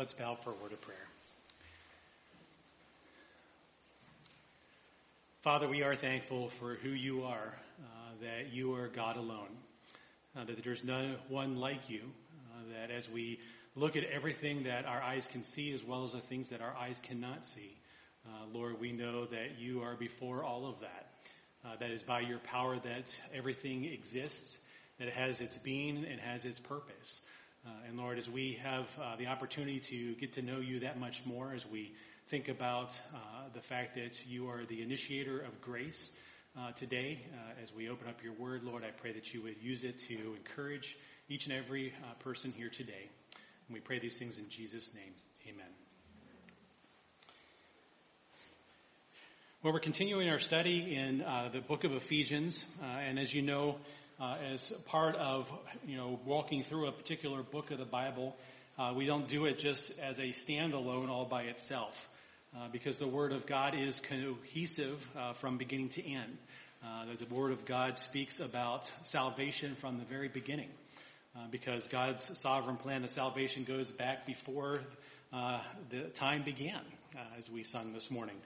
Let's bow for a word of prayer. Father, we are thankful for who you are, uh, that you are God alone, uh, that there's no one like you, uh, that as we look at everything that our eyes can see as well as the things that our eyes cannot see, uh, Lord, we know that you are before all of that. Uh, that is by your power that everything exists, that it has its being and has its purpose. Uh, and Lord, as we have uh, the opportunity to get to know you that much more, as we think about uh, the fact that you are the initiator of grace uh, today, uh, as we open up your word, Lord, I pray that you would use it to encourage each and every uh, person here today. And we pray these things in Jesus' name. Amen. Well, we're continuing our study in the book of Ephesians, and as you know, uh, as part of, you know, walking through a particular book of the Bible. Uh, we don't do it just as a standalone all by itself, uh, because the Word of God is cohesive uh, from beginning to end. Uh, the Word of God speaks about salvation from the very beginning, uh, because God's sovereign plan of salvation goes back before the time began, as we sung this morning.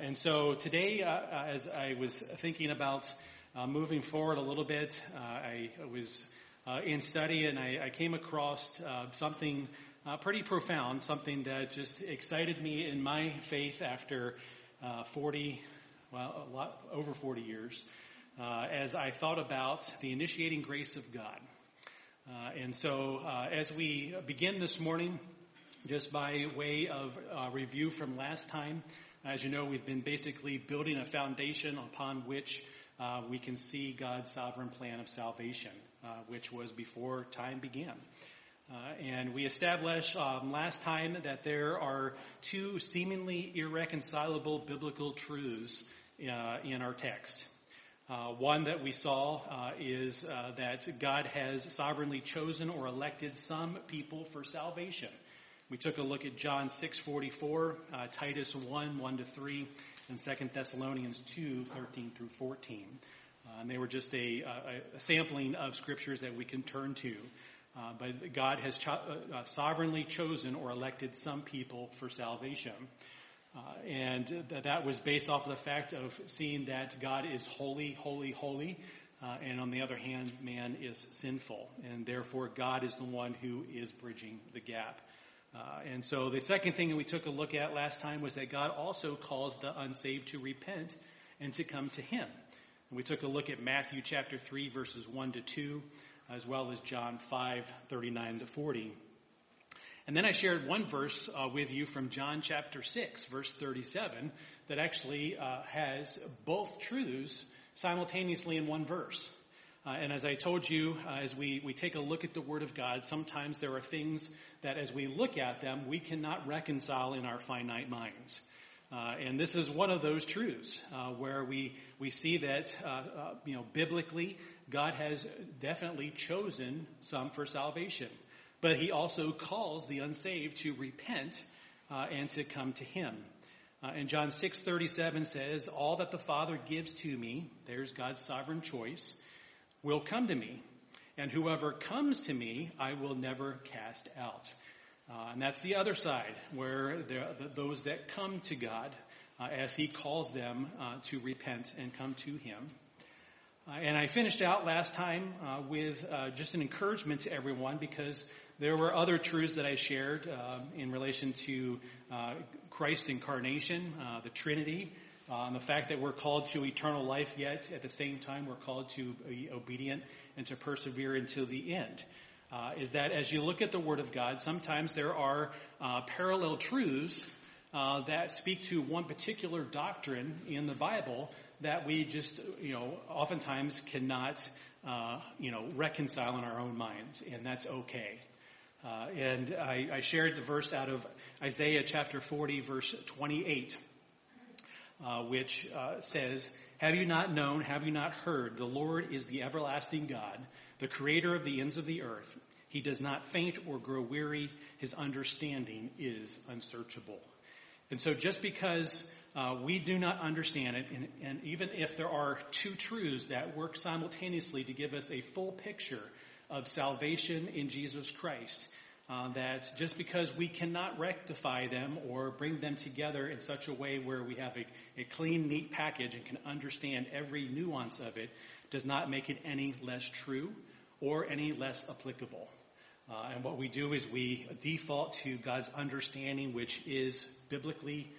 and so today, as I was thinking about uh, moving forward a little bit, uh, I was uh, in study and I, I came across uh, something uh, pretty profound, something that just excited me in my faith after uh, 40, well, a lot over 40 years, as I thought about the initiating grace of God. and so, as we begin this morning, just by way of review from last time, as you know, we've been basically building a foundation upon which uh, we can see God's sovereign plan of salvation, uh, which was before time began. Uh, and we established um, last time that there are two seemingly irreconcilable biblical truths uh, in our text. Uh, one that we saw uh, is that God has sovereignly chosen or elected some people for salvation. We took a look at John 6:44, Titus 1, 1 to 3, and 2 Thessalonians 2, 13 through 14. Uh, and they were just a, a, a, sampling of scriptures that we can turn to. Uh, but God has cho- uh, uh sovereignly chosen or elected some people for salvation. Uh, and th- that was based off of the fact of seeing that God is holy, holy, holy. Uh, and on the other hand, man is sinful. And therefore, God is the one who is bridging the gap. Uh, and so the second thing that we took a look at last time was that God also calls the unsaved to repent and to come to Him. And we took a look at Matthew chapter 3 verses 1 to 2, as well as John 5, 39 to 40. And then I shared one verse uh, with you from John chapter 6, verse 37, that actually uh, has both truths simultaneously in one verse. Uh, and as I told you, uh, as we, we take a look at the Word of God, sometimes there are things that as we look at them, we cannot reconcile in our finite minds. Uh, and this is one of those truths uh, where we we see that uh, uh, you know biblically God has definitely chosen some for salvation, but He also calls the unsaved to repent and to come to Him. and John six thirty seven says, "All that the Father gives to me, there's God's sovereign choice." Will come to me, and whoever comes to me, I will never cast out. Uh, and that's the other side, where those that come to God, uh, as He calls them uh, to repent and come to Him. Uh, and I finished out last time uh, with uh, just an encouragement to everyone because there were other truths that I shared in relation to Christ's incarnation, the Trinity, uh, the fact that we're called to eternal life, yet at the same time we're called to be obedient and to persevere until the end. Uh, is that as you look at the Word of God, sometimes there are uh, parallel truths uh, that speak to one particular doctrine in the Bible that we just, you know, oftentimes cannot, uh, you know, reconcile in our own minds, and that's okay. Uh, and I, I shared the verse out of Isaiah chapter 40, verse 28 uh, which uh, says, Have you not known, have you not heard, the Lord is the everlasting God, the creator of the ends of the earth. He does not faint or grow weary. His understanding is unsearchable. And so just because uh, we do not understand it, and, and, even if there are two truths that work simultaneously to give us a full picture of salvation in Jesus Christ, uh, that just because we cannot rectify them or bring them together in such a way where we have a, a clean, neat package and can understand every nuance of it does not make it any less true or any less applicable. Uh, and what we do is we default to God's understanding, which is biblically,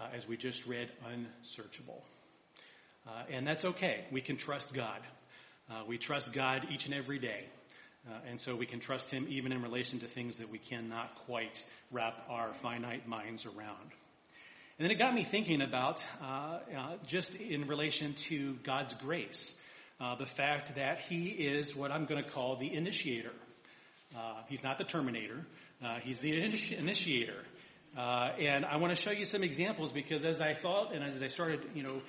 uh, as we just read, unsearchable. Uh, and that's okay. We can trust God. Uh, we trust God each and every day. Uh, and so we can trust Him even in relation to things that we cannot quite wrap our finite minds around. And then it got me thinking about uh, uh, just in relation to God's grace, uh, the fact that He is what I'm going to call the initiator. Uh, he's not the terminator. Uh, he's the initi- initiator. and I want to show you some examples because as I thought and as I started, you know,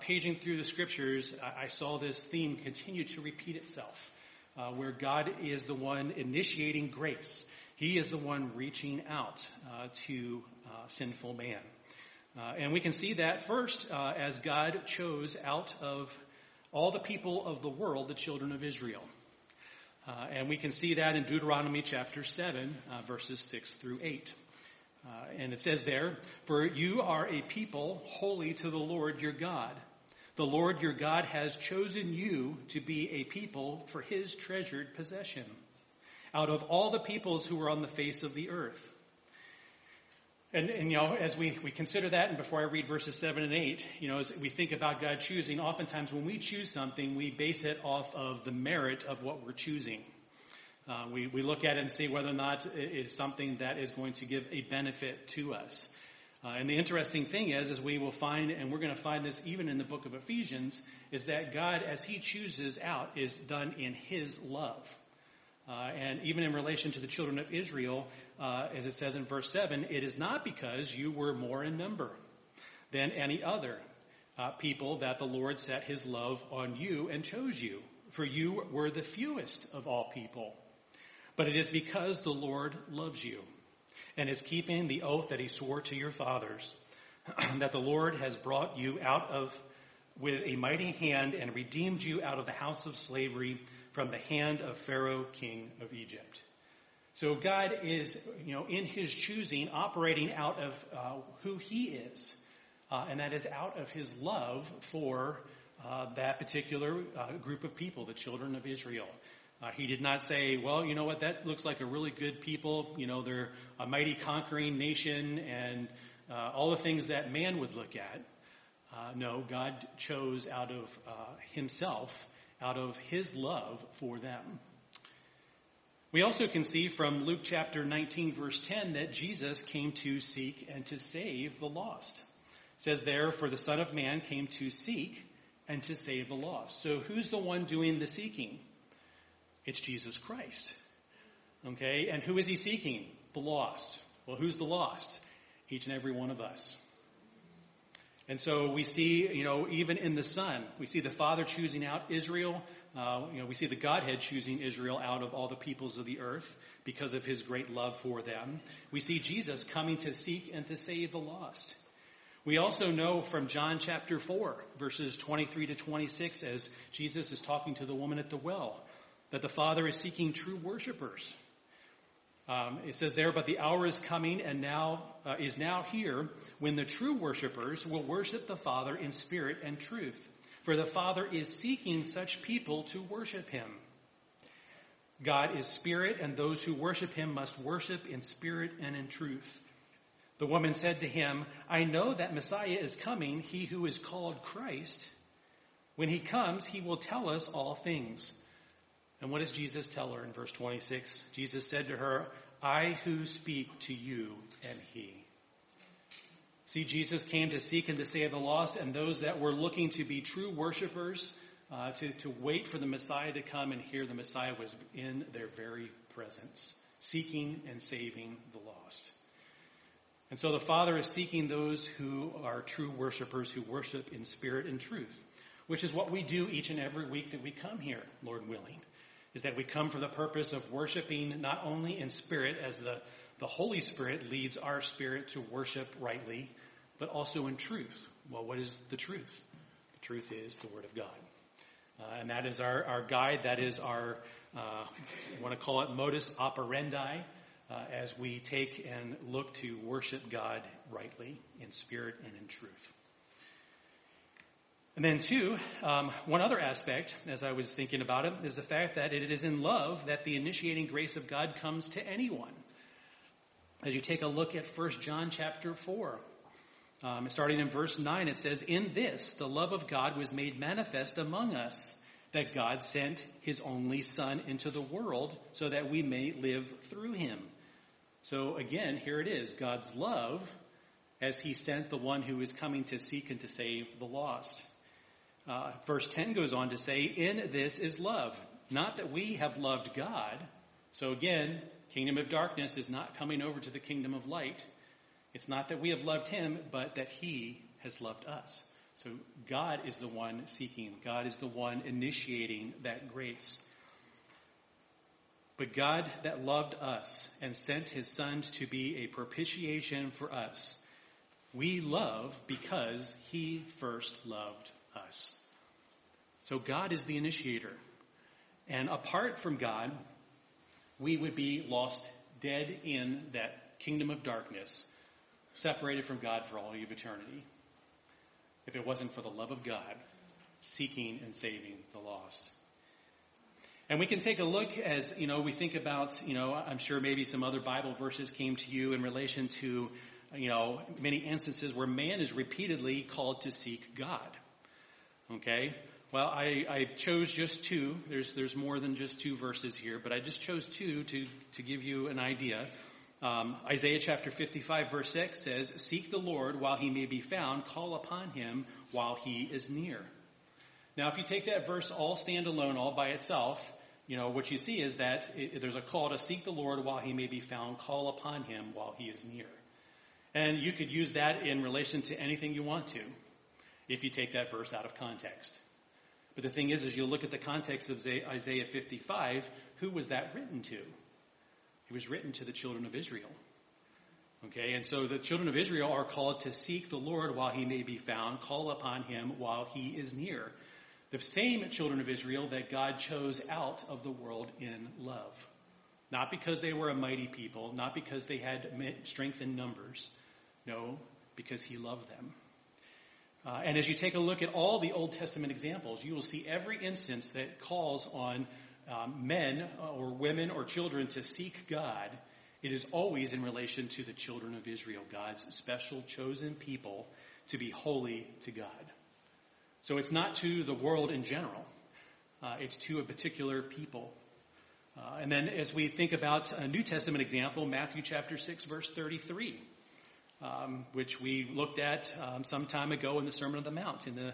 paging through the scriptures, I, I saw this theme continue to repeat itself uh, where God is the one initiating grace. He is the one reaching out uh, to uh, sinful man. Uh, and we can see that first uh, as God chose out of all the people of the world the children of Israel. Uh, and we can see that in Deuteronomy chapter 7, verses 6 through 8. and it says there, For you are a people holy to the Lord your God. The Lord your God has chosen you to be a people for his treasured possession out of all the peoples who are on the face of the earth. And, and, you know, as we, we consider that, and before I read verses 7 and 8, you know, as we think about God choosing, oftentimes when we choose something, we base it off of the merit of what we're choosing. Uh, we, we look at it and see whether or not it is something that is going to give a benefit to us. Uh, and the interesting thing is, as we will find, and we're going to find this even in the book of Ephesians, is that God, as He chooses out, is done in His love. Uh, and even in relation to the children of Israel, uh, as it says in verse 7, it is not because you were more in number than any other uh, people that the Lord set His love on you and chose you, for you were the fewest of all people. But it is because the Lord loves you and is keeping the oath that he swore to your fathers, that the Lord has brought you out of with a mighty hand and redeemed you out of the house of slavery from the hand of Pharaoh, king of Egypt. So God is, you know, in his choosing, operating out of uh, who he is, uh, and that is out of his love for uh, that particular uh, group of people, the children of Israel. Uh, he did not say, well, you know what, that looks like a really good people. You know, they're a mighty conquering nation and uh, all the things that man would look at. Uh, no, God chose out of uh, himself, out of his love for them. We also can see from Luke chapter 19 verse 10 that Jesus came to seek and to save the lost. It says there, for the Son of Man came to seek and to save the lost. So who's the one doing the seeking? It's Jesus Christ. Okay, and who is he seeking? The lost. Well, who's the lost? Each and every one of us. And so we see, you know, even in the Son, we see the Father choosing out Israel. Uh, you know, we see the Godhead choosing Israel out of all the peoples of the earth because of his great love for them. We see Jesus coming to seek and to save the lost. We also know from John chapter 4, verses 23 to 26, as Jesus is talking to the woman at the well, that the Father is seeking true worshipers. Um, it says there, but the hour is coming and now uh, is now here when the true worshipers will worship the Father in spirit and truth. For the Father is seeking such people to worship Him. God is spirit and those who worship Him must worship in spirit and in truth. The woman said to him, I know that Messiah is coming, he who is called Christ. When he comes, he will tell us all things. And what does Jesus tell her in verse 26? Jesus said to her, I who speak to you am he. See, Jesus came to seek and to save the lost and those that were looking to be true worshipers, uh, to, to wait for the Messiah to come and hear the Messiah was in their very presence, seeking and saving the lost. And so the Father is seeking those who are true worshipers who worship in spirit and truth, which is what we do each and every week that we come here, Lord willing is that we come for the purpose of worshiping not only in spirit as the, the Holy Spirit leads our spirit to worship rightly, but also in truth. Well, what is the truth? The truth is the Word of God. Uh, and that is our, our guide. That is our, uh, I want to call it modus operandi. uh, as we take and look to worship God rightly in spirit and in truth. And then two, um, one other aspect, as I was thinking about it, is the fact that it is in love that the initiating grace of God comes to anyone. As you take a look at 1 John chapter 4, um, starting in verse 9, it says, In this, the love of God was made manifest among us, that God sent his only Son into the world so that we may live through him. So again, here it is, God's love as he sent the one who is coming to seek and to save the lost. Uh, verse 10 goes on to say, In this is love. Not that we have loved God. So again, kingdom of darkness is not coming over to the kingdom of light. It's not that we have loved him, but that he has loved us. So God is the one seeking. God is the one initiating that grace. But God that loved us and sent his son to be a propitiation for us, we love because he first loved us. So God is the initiator. And apart from God, we would be lost dead in that kingdom of darkness, separated from God for all of eternity. If it wasn't for the love of God, seeking and saving the lost. And we can take a look as, you know, we think about, you know, I'm sure maybe some other Bible verses came to you in relation to, you know, many instances where man is repeatedly called to seek God. Okay? Well, I, I, chose just two. There's, there's more than just two verses here, but I just chose two to, to give you an idea. Um, Isaiah chapter 55 verse 6 says, Seek the Lord while he may be found, call upon him while he is near. Now, if you take that verse all stand alone, all by itself, you know, what you see is that it, there's a call to seek the Lord while he may be found, call upon him while he is near. And you could use that in relation to anything you want to, if you take that verse out of context. But the thing is, as you look at the context of Isaiah 55, who was that written to? It was written to the children of Israel. Okay, and so the children of Israel are called to seek the Lord while he may be found, call upon him while he is near. The same children of Israel that God chose out of the world in love. Not because they were a mighty people, not because they had strength in numbers. No, because he loved them. Uh, and as you take a look at all the Old Testament examples, you will see every instance that calls on um, men or women or children to seek God. It is always in relation to the children of Israel, God's special chosen people to be holy to God. So it's not to the world in general. Uh, it's to a particular people. Uh, and then as we think about a New Testament example, Matthew chapter 6 verse 33 um, which we looked at um, some time ago in the Sermon on the Mount, in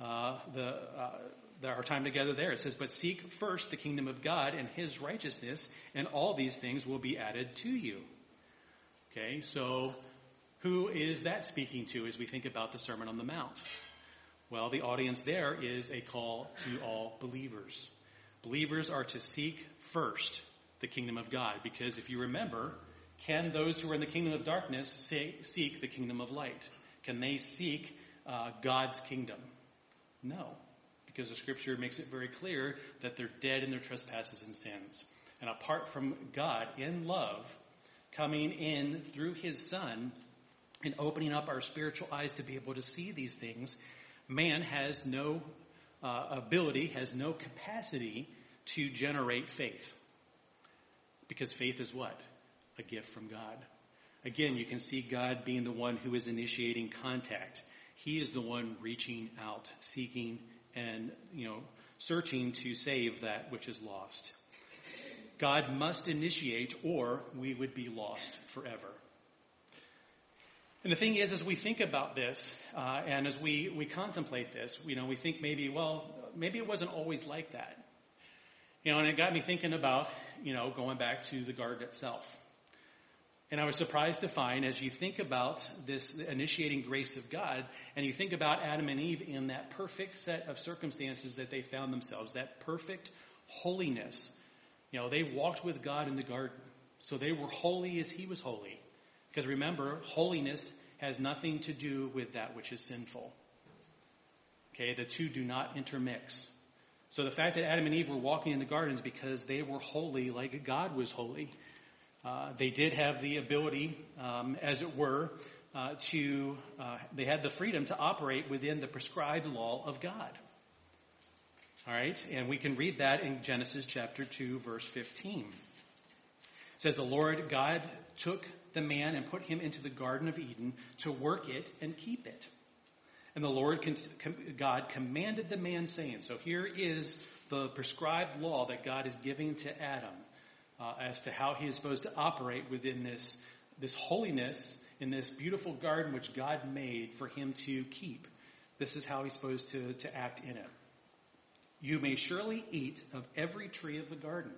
uh, uh, our time together there. It says, But seek first the kingdom of God and his righteousness, and all these things will be added to you. Okay, so who is that speaking to as we think about the Sermon on the Mount? Well, the audience there is a call to all believers. Believers are to seek first the kingdom of God, because if you remember, can those who are in the kingdom of darkness say, seek the kingdom of light? Can they seek uh, God's kingdom? No, because the scripture makes it very clear that they're dead in their trespasses and sins. And apart from God in love, coming in through his son and opening up our spiritual eyes to be able to see these things, man has no uh, ability, has no capacity to generate faith. Because faith is what? A gift from God. Again, you can see God being the one who is initiating contact. He is the one reaching out, seeking and, you know, searching to save that which is lost. God must initiate or we would be lost forever. And the thing is, as we think about this, uh, and as we, we contemplate this, you know, we think maybe, well, maybe it wasn't always like that. You know, and it got me thinking about, you know, going back to the garden itself. And I was surprised to find as you think about this initiating grace of God and you think about Adam and Eve in that perfect set of circumstances that they found themselves, that perfect holiness. You know, they walked with God in the garden. So they were holy as he was holy. Because remember, holiness has nothing to do with that which is sinful. Okay, the two do not intermix. So the fact that Adam and Eve were walking in the gardens because they were holy like God was holy they did have the ability, um, as it were, uh, to, uh, they had the freedom to operate within the prescribed law of God. All right, and we can read that in Genesis chapter 2, verse 15. It says, The Lord God took the man and put him into the Garden of Eden to work it and keep it. And the Lord God commanded the man, saying, So here is the prescribed law that God is giving to Adam uh, as to how he is supposed to operate within this, this holiness in this beautiful garden which God made for him to keep. This is how he's supposed to, to act in it. You may surely eat of every tree of the garden.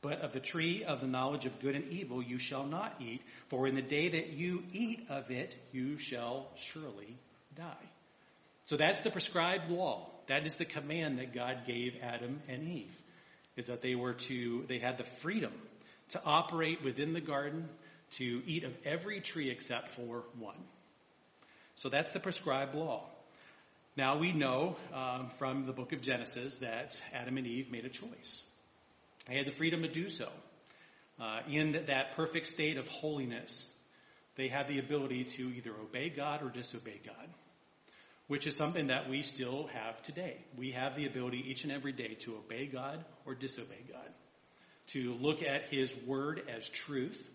But of the tree of the knowledge of good and evil you shall not eat, for in the day that you eat of it, you shall surely die. So that's the prescribed law. That is the command that God gave Adam and Eve, is that they were to, they had the freedom to operate within the garden, to eat of every tree except for one. So that's the prescribed law. Now we know um, from the book of Genesis that Adam and Eve made a choice. They had the freedom to do so. Uh, in that perfect state of holiness, they had the ability to either obey God or disobey God, which is something that we still have today. We have the ability each and every day to obey God or disobey God, to look at His Word as truth,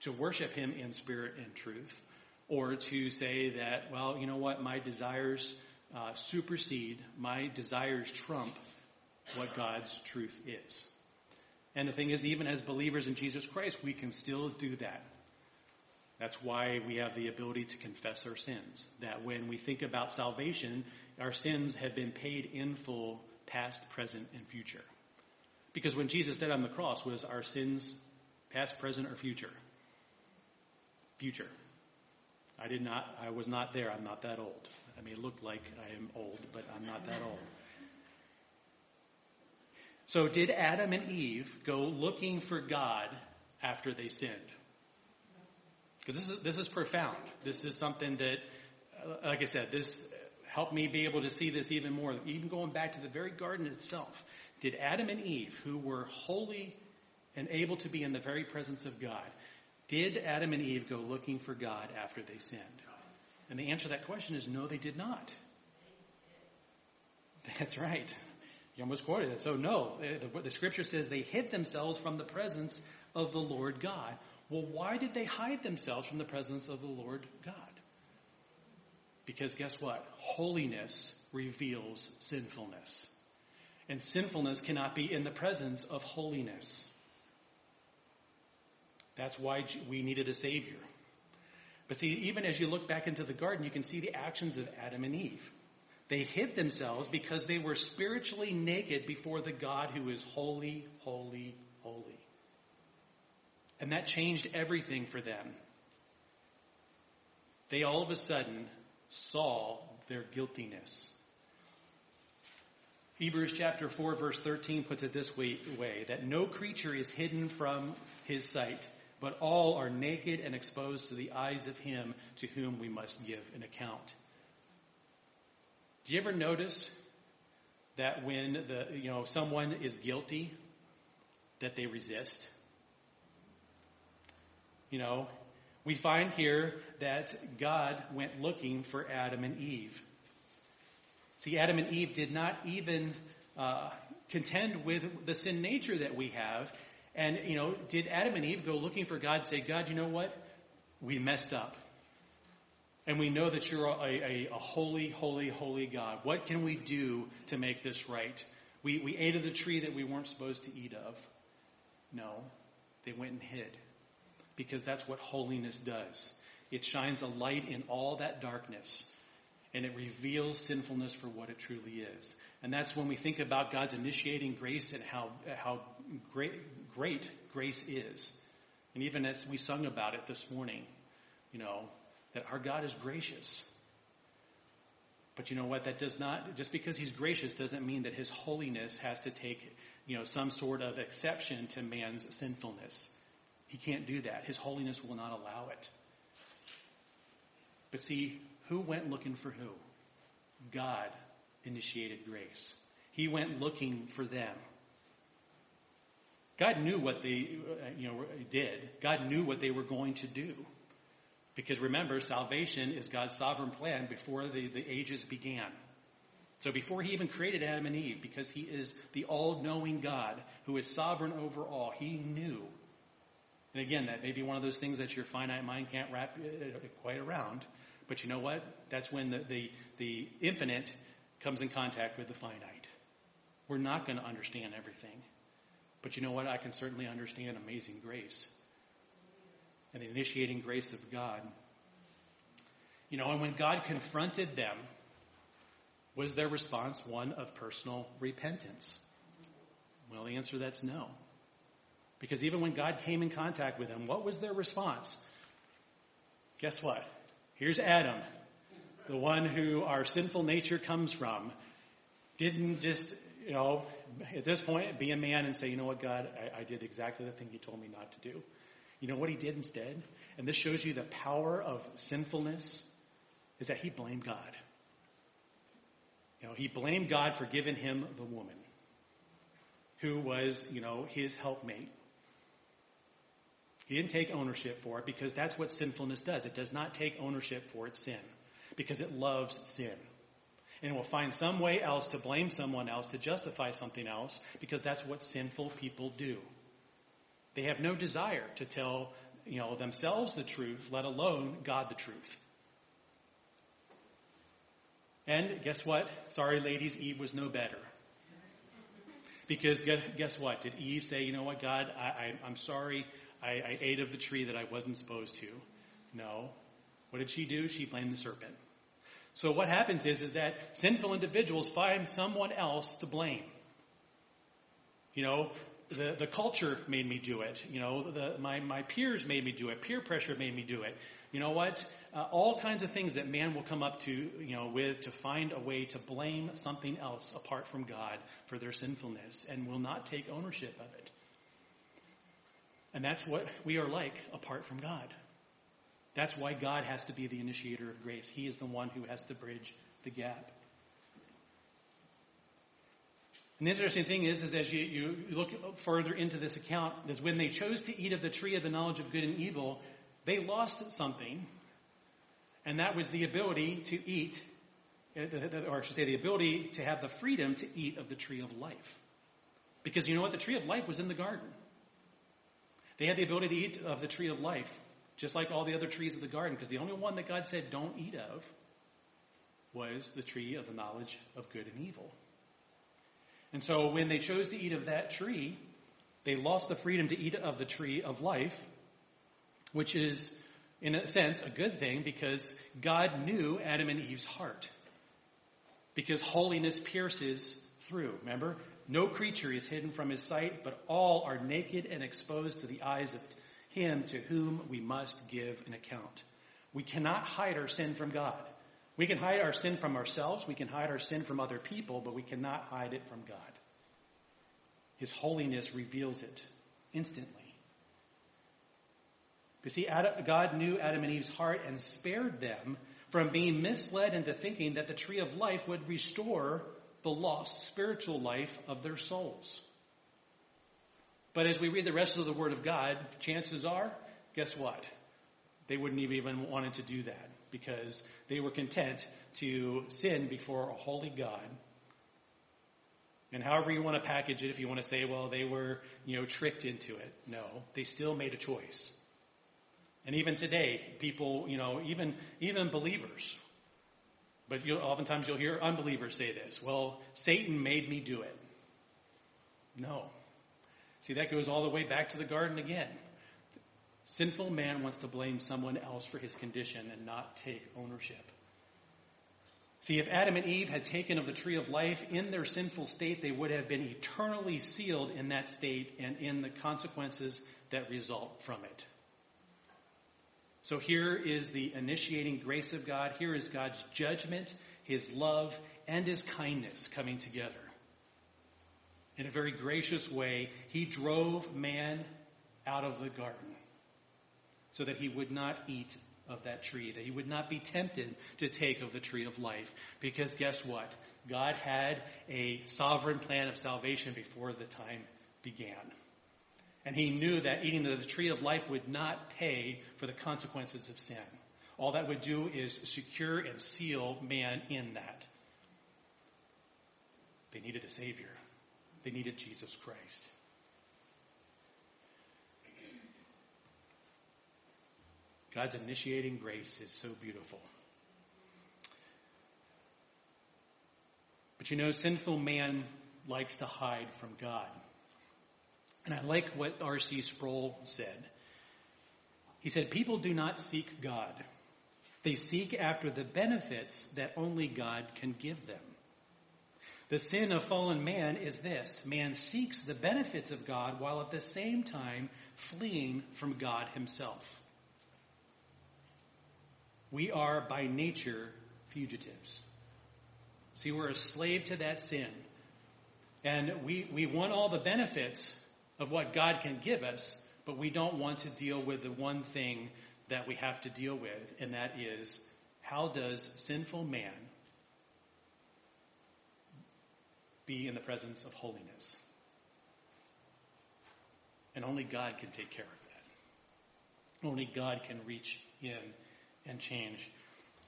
to worship Him in spirit and truth, or to say that, well, you know what, my desires uh, supersede, my desires trump what God's truth is. And the thing is, even as believers in Jesus Christ, we can still do that. That's why we have the ability to confess our sins. That when we think about salvation, our sins have been paid in full, past, present, and future. Because when Jesus died on the cross, was our sins past, present, or future? Future. I did not, I was not there. I'm not that old. I may look like I am old, but I'm not that old. So did Adam and Eve go looking for God after they sinned? Because this is, this is profound. This is something that, uh, like I said, this helped me be able to see this even more. Even going back to the very garden itself. Did Adam and Eve, who were holy and able to be in the very presence of God, did Adam and Eve go looking for God after they sinned? And the answer to that question is no, they did not. That's right. You almost quoted it. So no, the, the, scripture says they hid themselves from the presence of the Lord God. Well, why did they hide themselves from the presence of the Lord God? Because guess what? Holiness reveals sinfulness. And sinfulness cannot be in the presence of holiness. That's why we needed a Savior. But see, even as you look back into the garden, you can see the actions of Adam and Eve. They hid themselves because they were spiritually naked before the God who is holy, holy, holy. And that changed everything for them. They all of a sudden saw their guiltiness. Hebrews chapter 4 verse 13 puts it this way, that no creature is hidden from his sight, but all are naked and exposed to the eyes of him to whom we must give an account. Do you ever notice that when the, you know, someone is guilty, that they resist? You know, we find here that God went looking for Adam and Eve. See, Adam and Eve did not even uh, contend with the sin nature that we have. And, you know, did Adam and Eve go looking for God, and say, God, you know what? We messed up. And we know that you're a, a, a, holy, holy, holy God. What can we do to make this right? We, we ate of the tree that we weren't supposed to eat of. No, they went and hid. Because that's what holiness does. It shines a light in all that darkness. And it reveals sinfulness for what it truly is. And that's when we think about God's initiating grace and how, how great, great grace is. And even as we sung about it this morning, you know, that our God is gracious. But you know what? That does not, just because he's gracious doesn't mean that his holiness has to take, you know, some sort of exception to man's sinfulness. He can't do that. His holiness will not allow it. But see, who went looking for who? God initiated grace. He went looking for them. God knew what they, uh, you know, did. God knew what they were going to do. Because remember, salvation is God's sovereign plan before the, the ages began. So before he even created Adam and Eve, because he is the all-knowing God who is sovereign over all, he knew. And again, that may be one of those things that your finite mind can't wrap quite around. But you know what? That's when the, the, the infinite comes in contact with the finite. We're not going to understand everything. But you know what? I can certainly understand amazing grace and the initiating grace of God. You know, and when God confronted them, was their response one of personal repentance? Well, the answer to that's no. Because even when God came in contact with them, what was their response? Guess what? Here's Adam, the one who our sinful nature comes from, didn't just, you know, at this point be a man and say, you know what, God, I, I did exactly the thing you told me not to do. You know what he did instead? And this shows you the power of sinfulness is that he blamed God. You know, he blamed God for giving him the woman who was, you know, his helpmate. He didn't take ownership for it because that's what sinfulness does. It does not take ownership for its sin because it loves sin. And it will find some way else to blame someone else, to justify something else, because that's what sinful people do. They have no desire to tell, you know, themselves the truth, let alone God the truth. And guess what? Sorry, ladies, Eve was no better. Because guess, what? Did Eve say, you know what, God, I, am sorry, I, I ate of the tree that I wasn't supposed to? No. What did she do? She blamed the serpent. So what happens is, is that sinful individuals find someone else to blame. You know, the, the culture made me do it. You know, the, my, my peers made me do it. Peer pressure made me do it. You know what? Uh, all kinds of things that man will come up to, you know, with to find a way to blame something else apart from God for their sinfulness and will not take ownership of it. And that's what we are like apart from God. That's why God has to be the initiator of grace. He is the one who has to bridge the gap. And the interesting thing is, is as you, you look further into this account, is when they chose to eat of the tree of the knowledge of good and evil, they lost something, and that was the ability to eat, uh, or I should say the ability to have the freedom to eat of the tree of life. Because you know what? The tree of life was in the garden. They had the ability to eat of the tree of life, just like all the other trees of the garden, because the only one that God said don't eat of was the tree of the knowledge of good and evil. And so when they chose to eat of that tree, they lost the freedom to eat of the tree of life, which is, in a sense, a good thing because God knew Adam and Eve's heart. Because holiness pierces through. Remember? No creature is hidden from his sight, but all are naked and exposed to the eyes of him to whom we must give an account. We cannot hide our sin from God. We can hide our sin from ourselves, we can hide our sin from other people, but we cannot hide it from God. His holiness reveals it instantly. You see, God knew Adam and Eve's heart and spared them from being misled into thinking that the tree of life would restore the lost spiritual life of their souls. But as we read the rest of the Word of God, chances are, guess what? They wouldn't have even wanted to do that because they were content to sin before a holy God. And however you want to package it, if you want to say, well, they were, you know, tricked into it. No, they still made a choice. And even today, people, you know, even, even believers, but you'll, oftentimes you'll hear unbelievers say this, well, Satan made me do it. No. See, that goes all the way back to the garden again. Sinful man wants to blame someone else for his condition and not take ownership. See, if Adam and Eve had taken of the tree of life in their sinful state, they would have been eternally sealed in that state and in the consequences that result from it. So here is the initiating grace of God. Here is God's judgment, His love, and His kindness coming together. In a very gracious way, He drove man out of the garden so that he would not eat of that tree, that he would not be tempted to take of the tree of life. Because guess what? God had a sovereign plan of salvation before the time began. And he knew that eating the tree of life would not pay for the consequences of sin. All that would do is secure and seal man in that. They needed a Savior. They needed Jesus Christ. God's initiating grace is so beautiful. But you know, sinful man likes to hide from God. And I like what R.C. Sproul said. He said, People do not seek God. They seek after the benefits that only God can give them. The sin of fallen man is this. Man seeks the benefits of God while at the same time fleeing from God himself. We are by nature fugitives. See, we're a slave to that sin. And we, we want all the benefits of what God can give us, but we don't want to deal with the one thing that we have to deal with, and that is how does sinful man be in the presence of holiness? And only God can take care of that. Only God can reach in and change.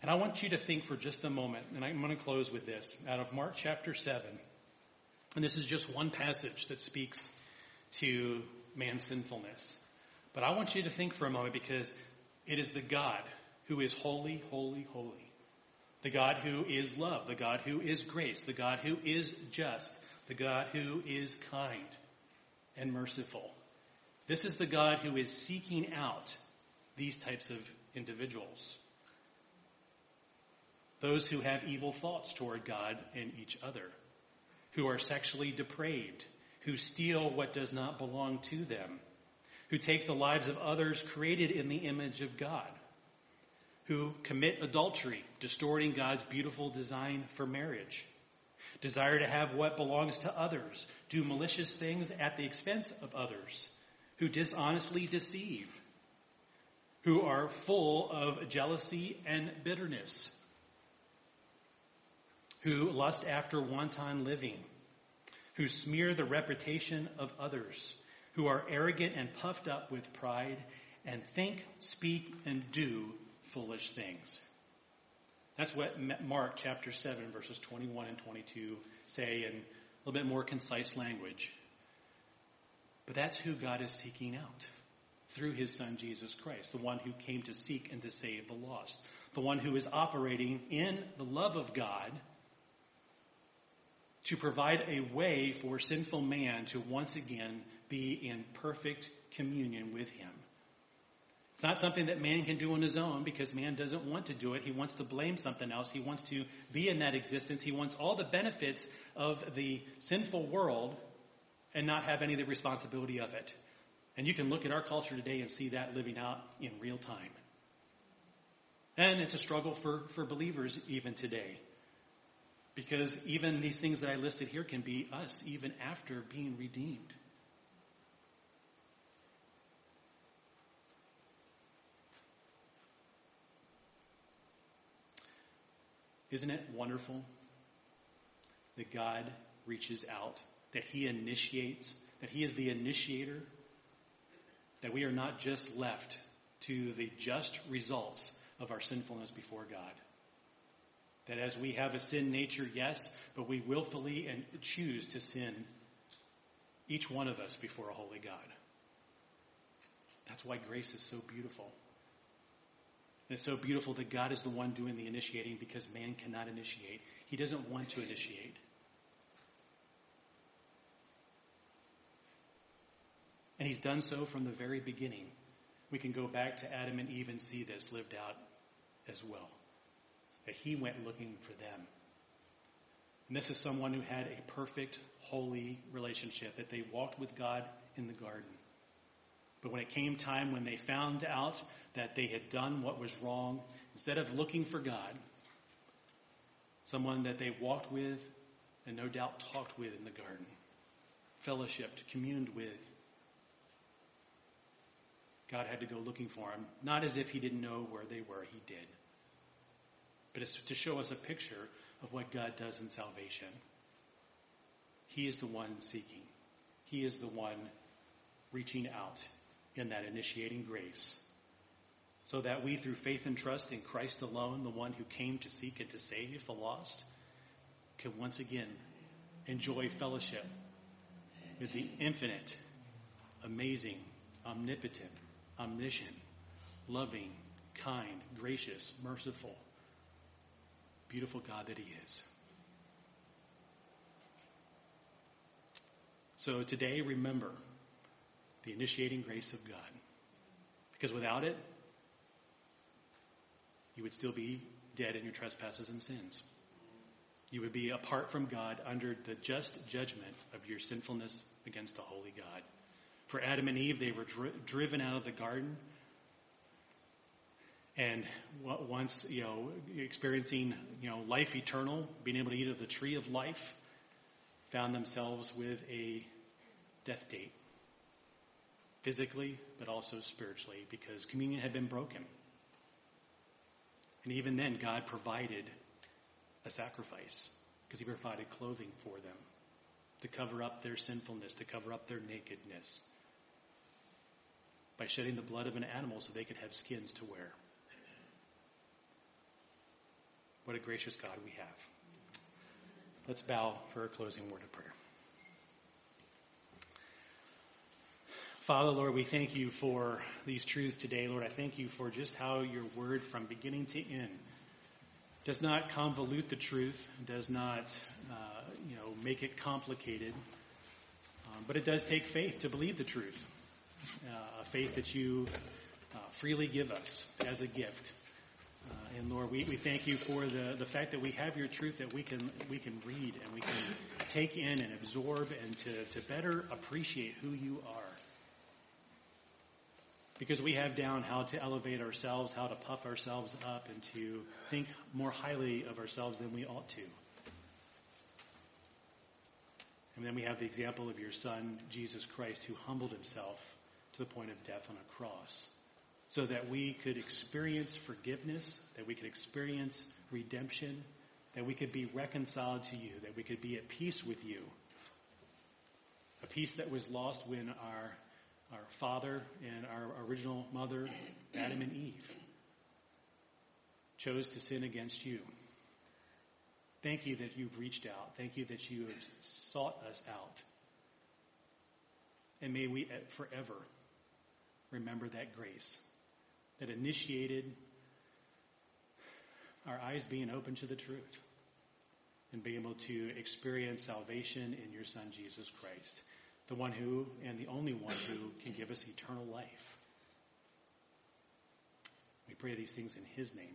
And I want you to think for just a moment, and I'm going to close with this, out of Mark chapter 7. And this is just one passage that speaks to man's sinfulness. But I want you to think for a moment because it is the God who is holy, holy, holy. The God who is love, the God who is grace, the God who is just, the God who is kind and merciful. This is the God who is seeking out these types of individuals. Those who have evil thoughts toward God and each other, who are sexually depraved, who steal what does not belong to them, who take the lives of others created in the image of God, who commit adultery, distorting God's beautiful design for marriage, desire to have what belongs to others, do malicious things at the expense of others, who dishonestly deceive, who are full of jealousy and bitterness, who lust after wanton living, who smear the reputation of others, who are arrogant and puffed up with pride, and think, speak, and do foolish things. That's what Mark chapter 7 verses 21 and 22 say in a little bit more concise language. But that's who God is seeking out through his son Jesus Christ, the one who came to seek and to save the lost, the one who is operating in the love of God to provide a way for sinful man to once again be in perfect communion with him. It's not something that man can do on his own because man doesn't want to do it. He wants to blame something else. He wants to be in that existence. He wants all the benefits of the sinful world and not have any of the responsibility of it. And you can look at our culture today and see that living out in real time. And it's a struggle for, for believers even today. Because even these things that I listed here can be us even after being redeemed. Isn't it wonderful that God reaches out, that He initiates, that He is the initiator, that we are not just left to the just results of our sinfulness before God? That as we have a sin nature, yes, but we willfully and choose to sin, each one of us before a holy God. That's why grace is so beautiful. And it's so beautiful that God is the one doing the initiating because man cannot initiate. He doesn't want to initiate. And he's done so from the very beginning. We can go back to Adam and Eve and see this lived out as well that he went looking for them. And this is someone who had a perfect, holy relationship, that they walked with God in the garden. But when it came time when they found out that they had done what was wrong, instead of looking for God, someone that they walked with and no doubt talked with in the garden, fellowshipped, communed with, God had to go looking for him, not as if he didn't know where they were, he did but it's to show us a picture of what God does in salvation. He is the one seeking. He is the one reaching out in that initiating grace so that we, through faith and trust in Christ alone, the one who came to seek and to save the lost, can once again enjoy fellowship with the infinite, amazing, omnipotent, omniscient, loving, kind, gracious, merciful, beautiful God that He is. So today, remember the initiating grace of God. Because without it, you would still be dead in your trespasses and sins. You would be apart from God under the just judgment of your sinfulness against the holy God. For Adam and Eve, they were dri- driven out of the garden. And once, you know, experiencing, you know, life eternal, being able to eat of the tree of life, found themselves with a death date. Physically, but also spiritually, because communion had been broken. And even then, God provided a sacrifice because he provided clothing for them to cover up their sinfulness, to cover up their nakedness by shedding the blood of an animal so they could have skins to wear. What a gracious God we have. Let's bow for a closing word of prayer. Father, Lord, we thank you for these truths today. Lord, I thank you for just how your word from beginning to end does not convolute the truth, does not, uh, you know, make it complicated, um, but it does take faith to believe the truth, uh, a faith that you uh, freely give us as a gift. Uh, and Lord, we, we thank you for the, the fact that we have your truth that we can we can read and we can take in and absorb and to, to better appreciate who you are because we have down how to elevate ourselves, how to puff ourselves up, and to think more highly of ourselves than we ought to. And then we have the example of your son, Jesus Christ, who humbled himself to the point of death on a cross so that we could experience forgiveness, that we could experience redemption, that we could be reconciled to you, that we could be at peace with you. A peace that was lost when our our father and our original mother, Adam and Eve, chose to sin against you. Thank you that you've reached out. Thank you that you have sought us out. And may we forever remember that grace that initiated our eyes being open to the truth and being able to experience salvation in your son Jesus Christ the one who and the only one who can give us eternal life. We pray these things in his name.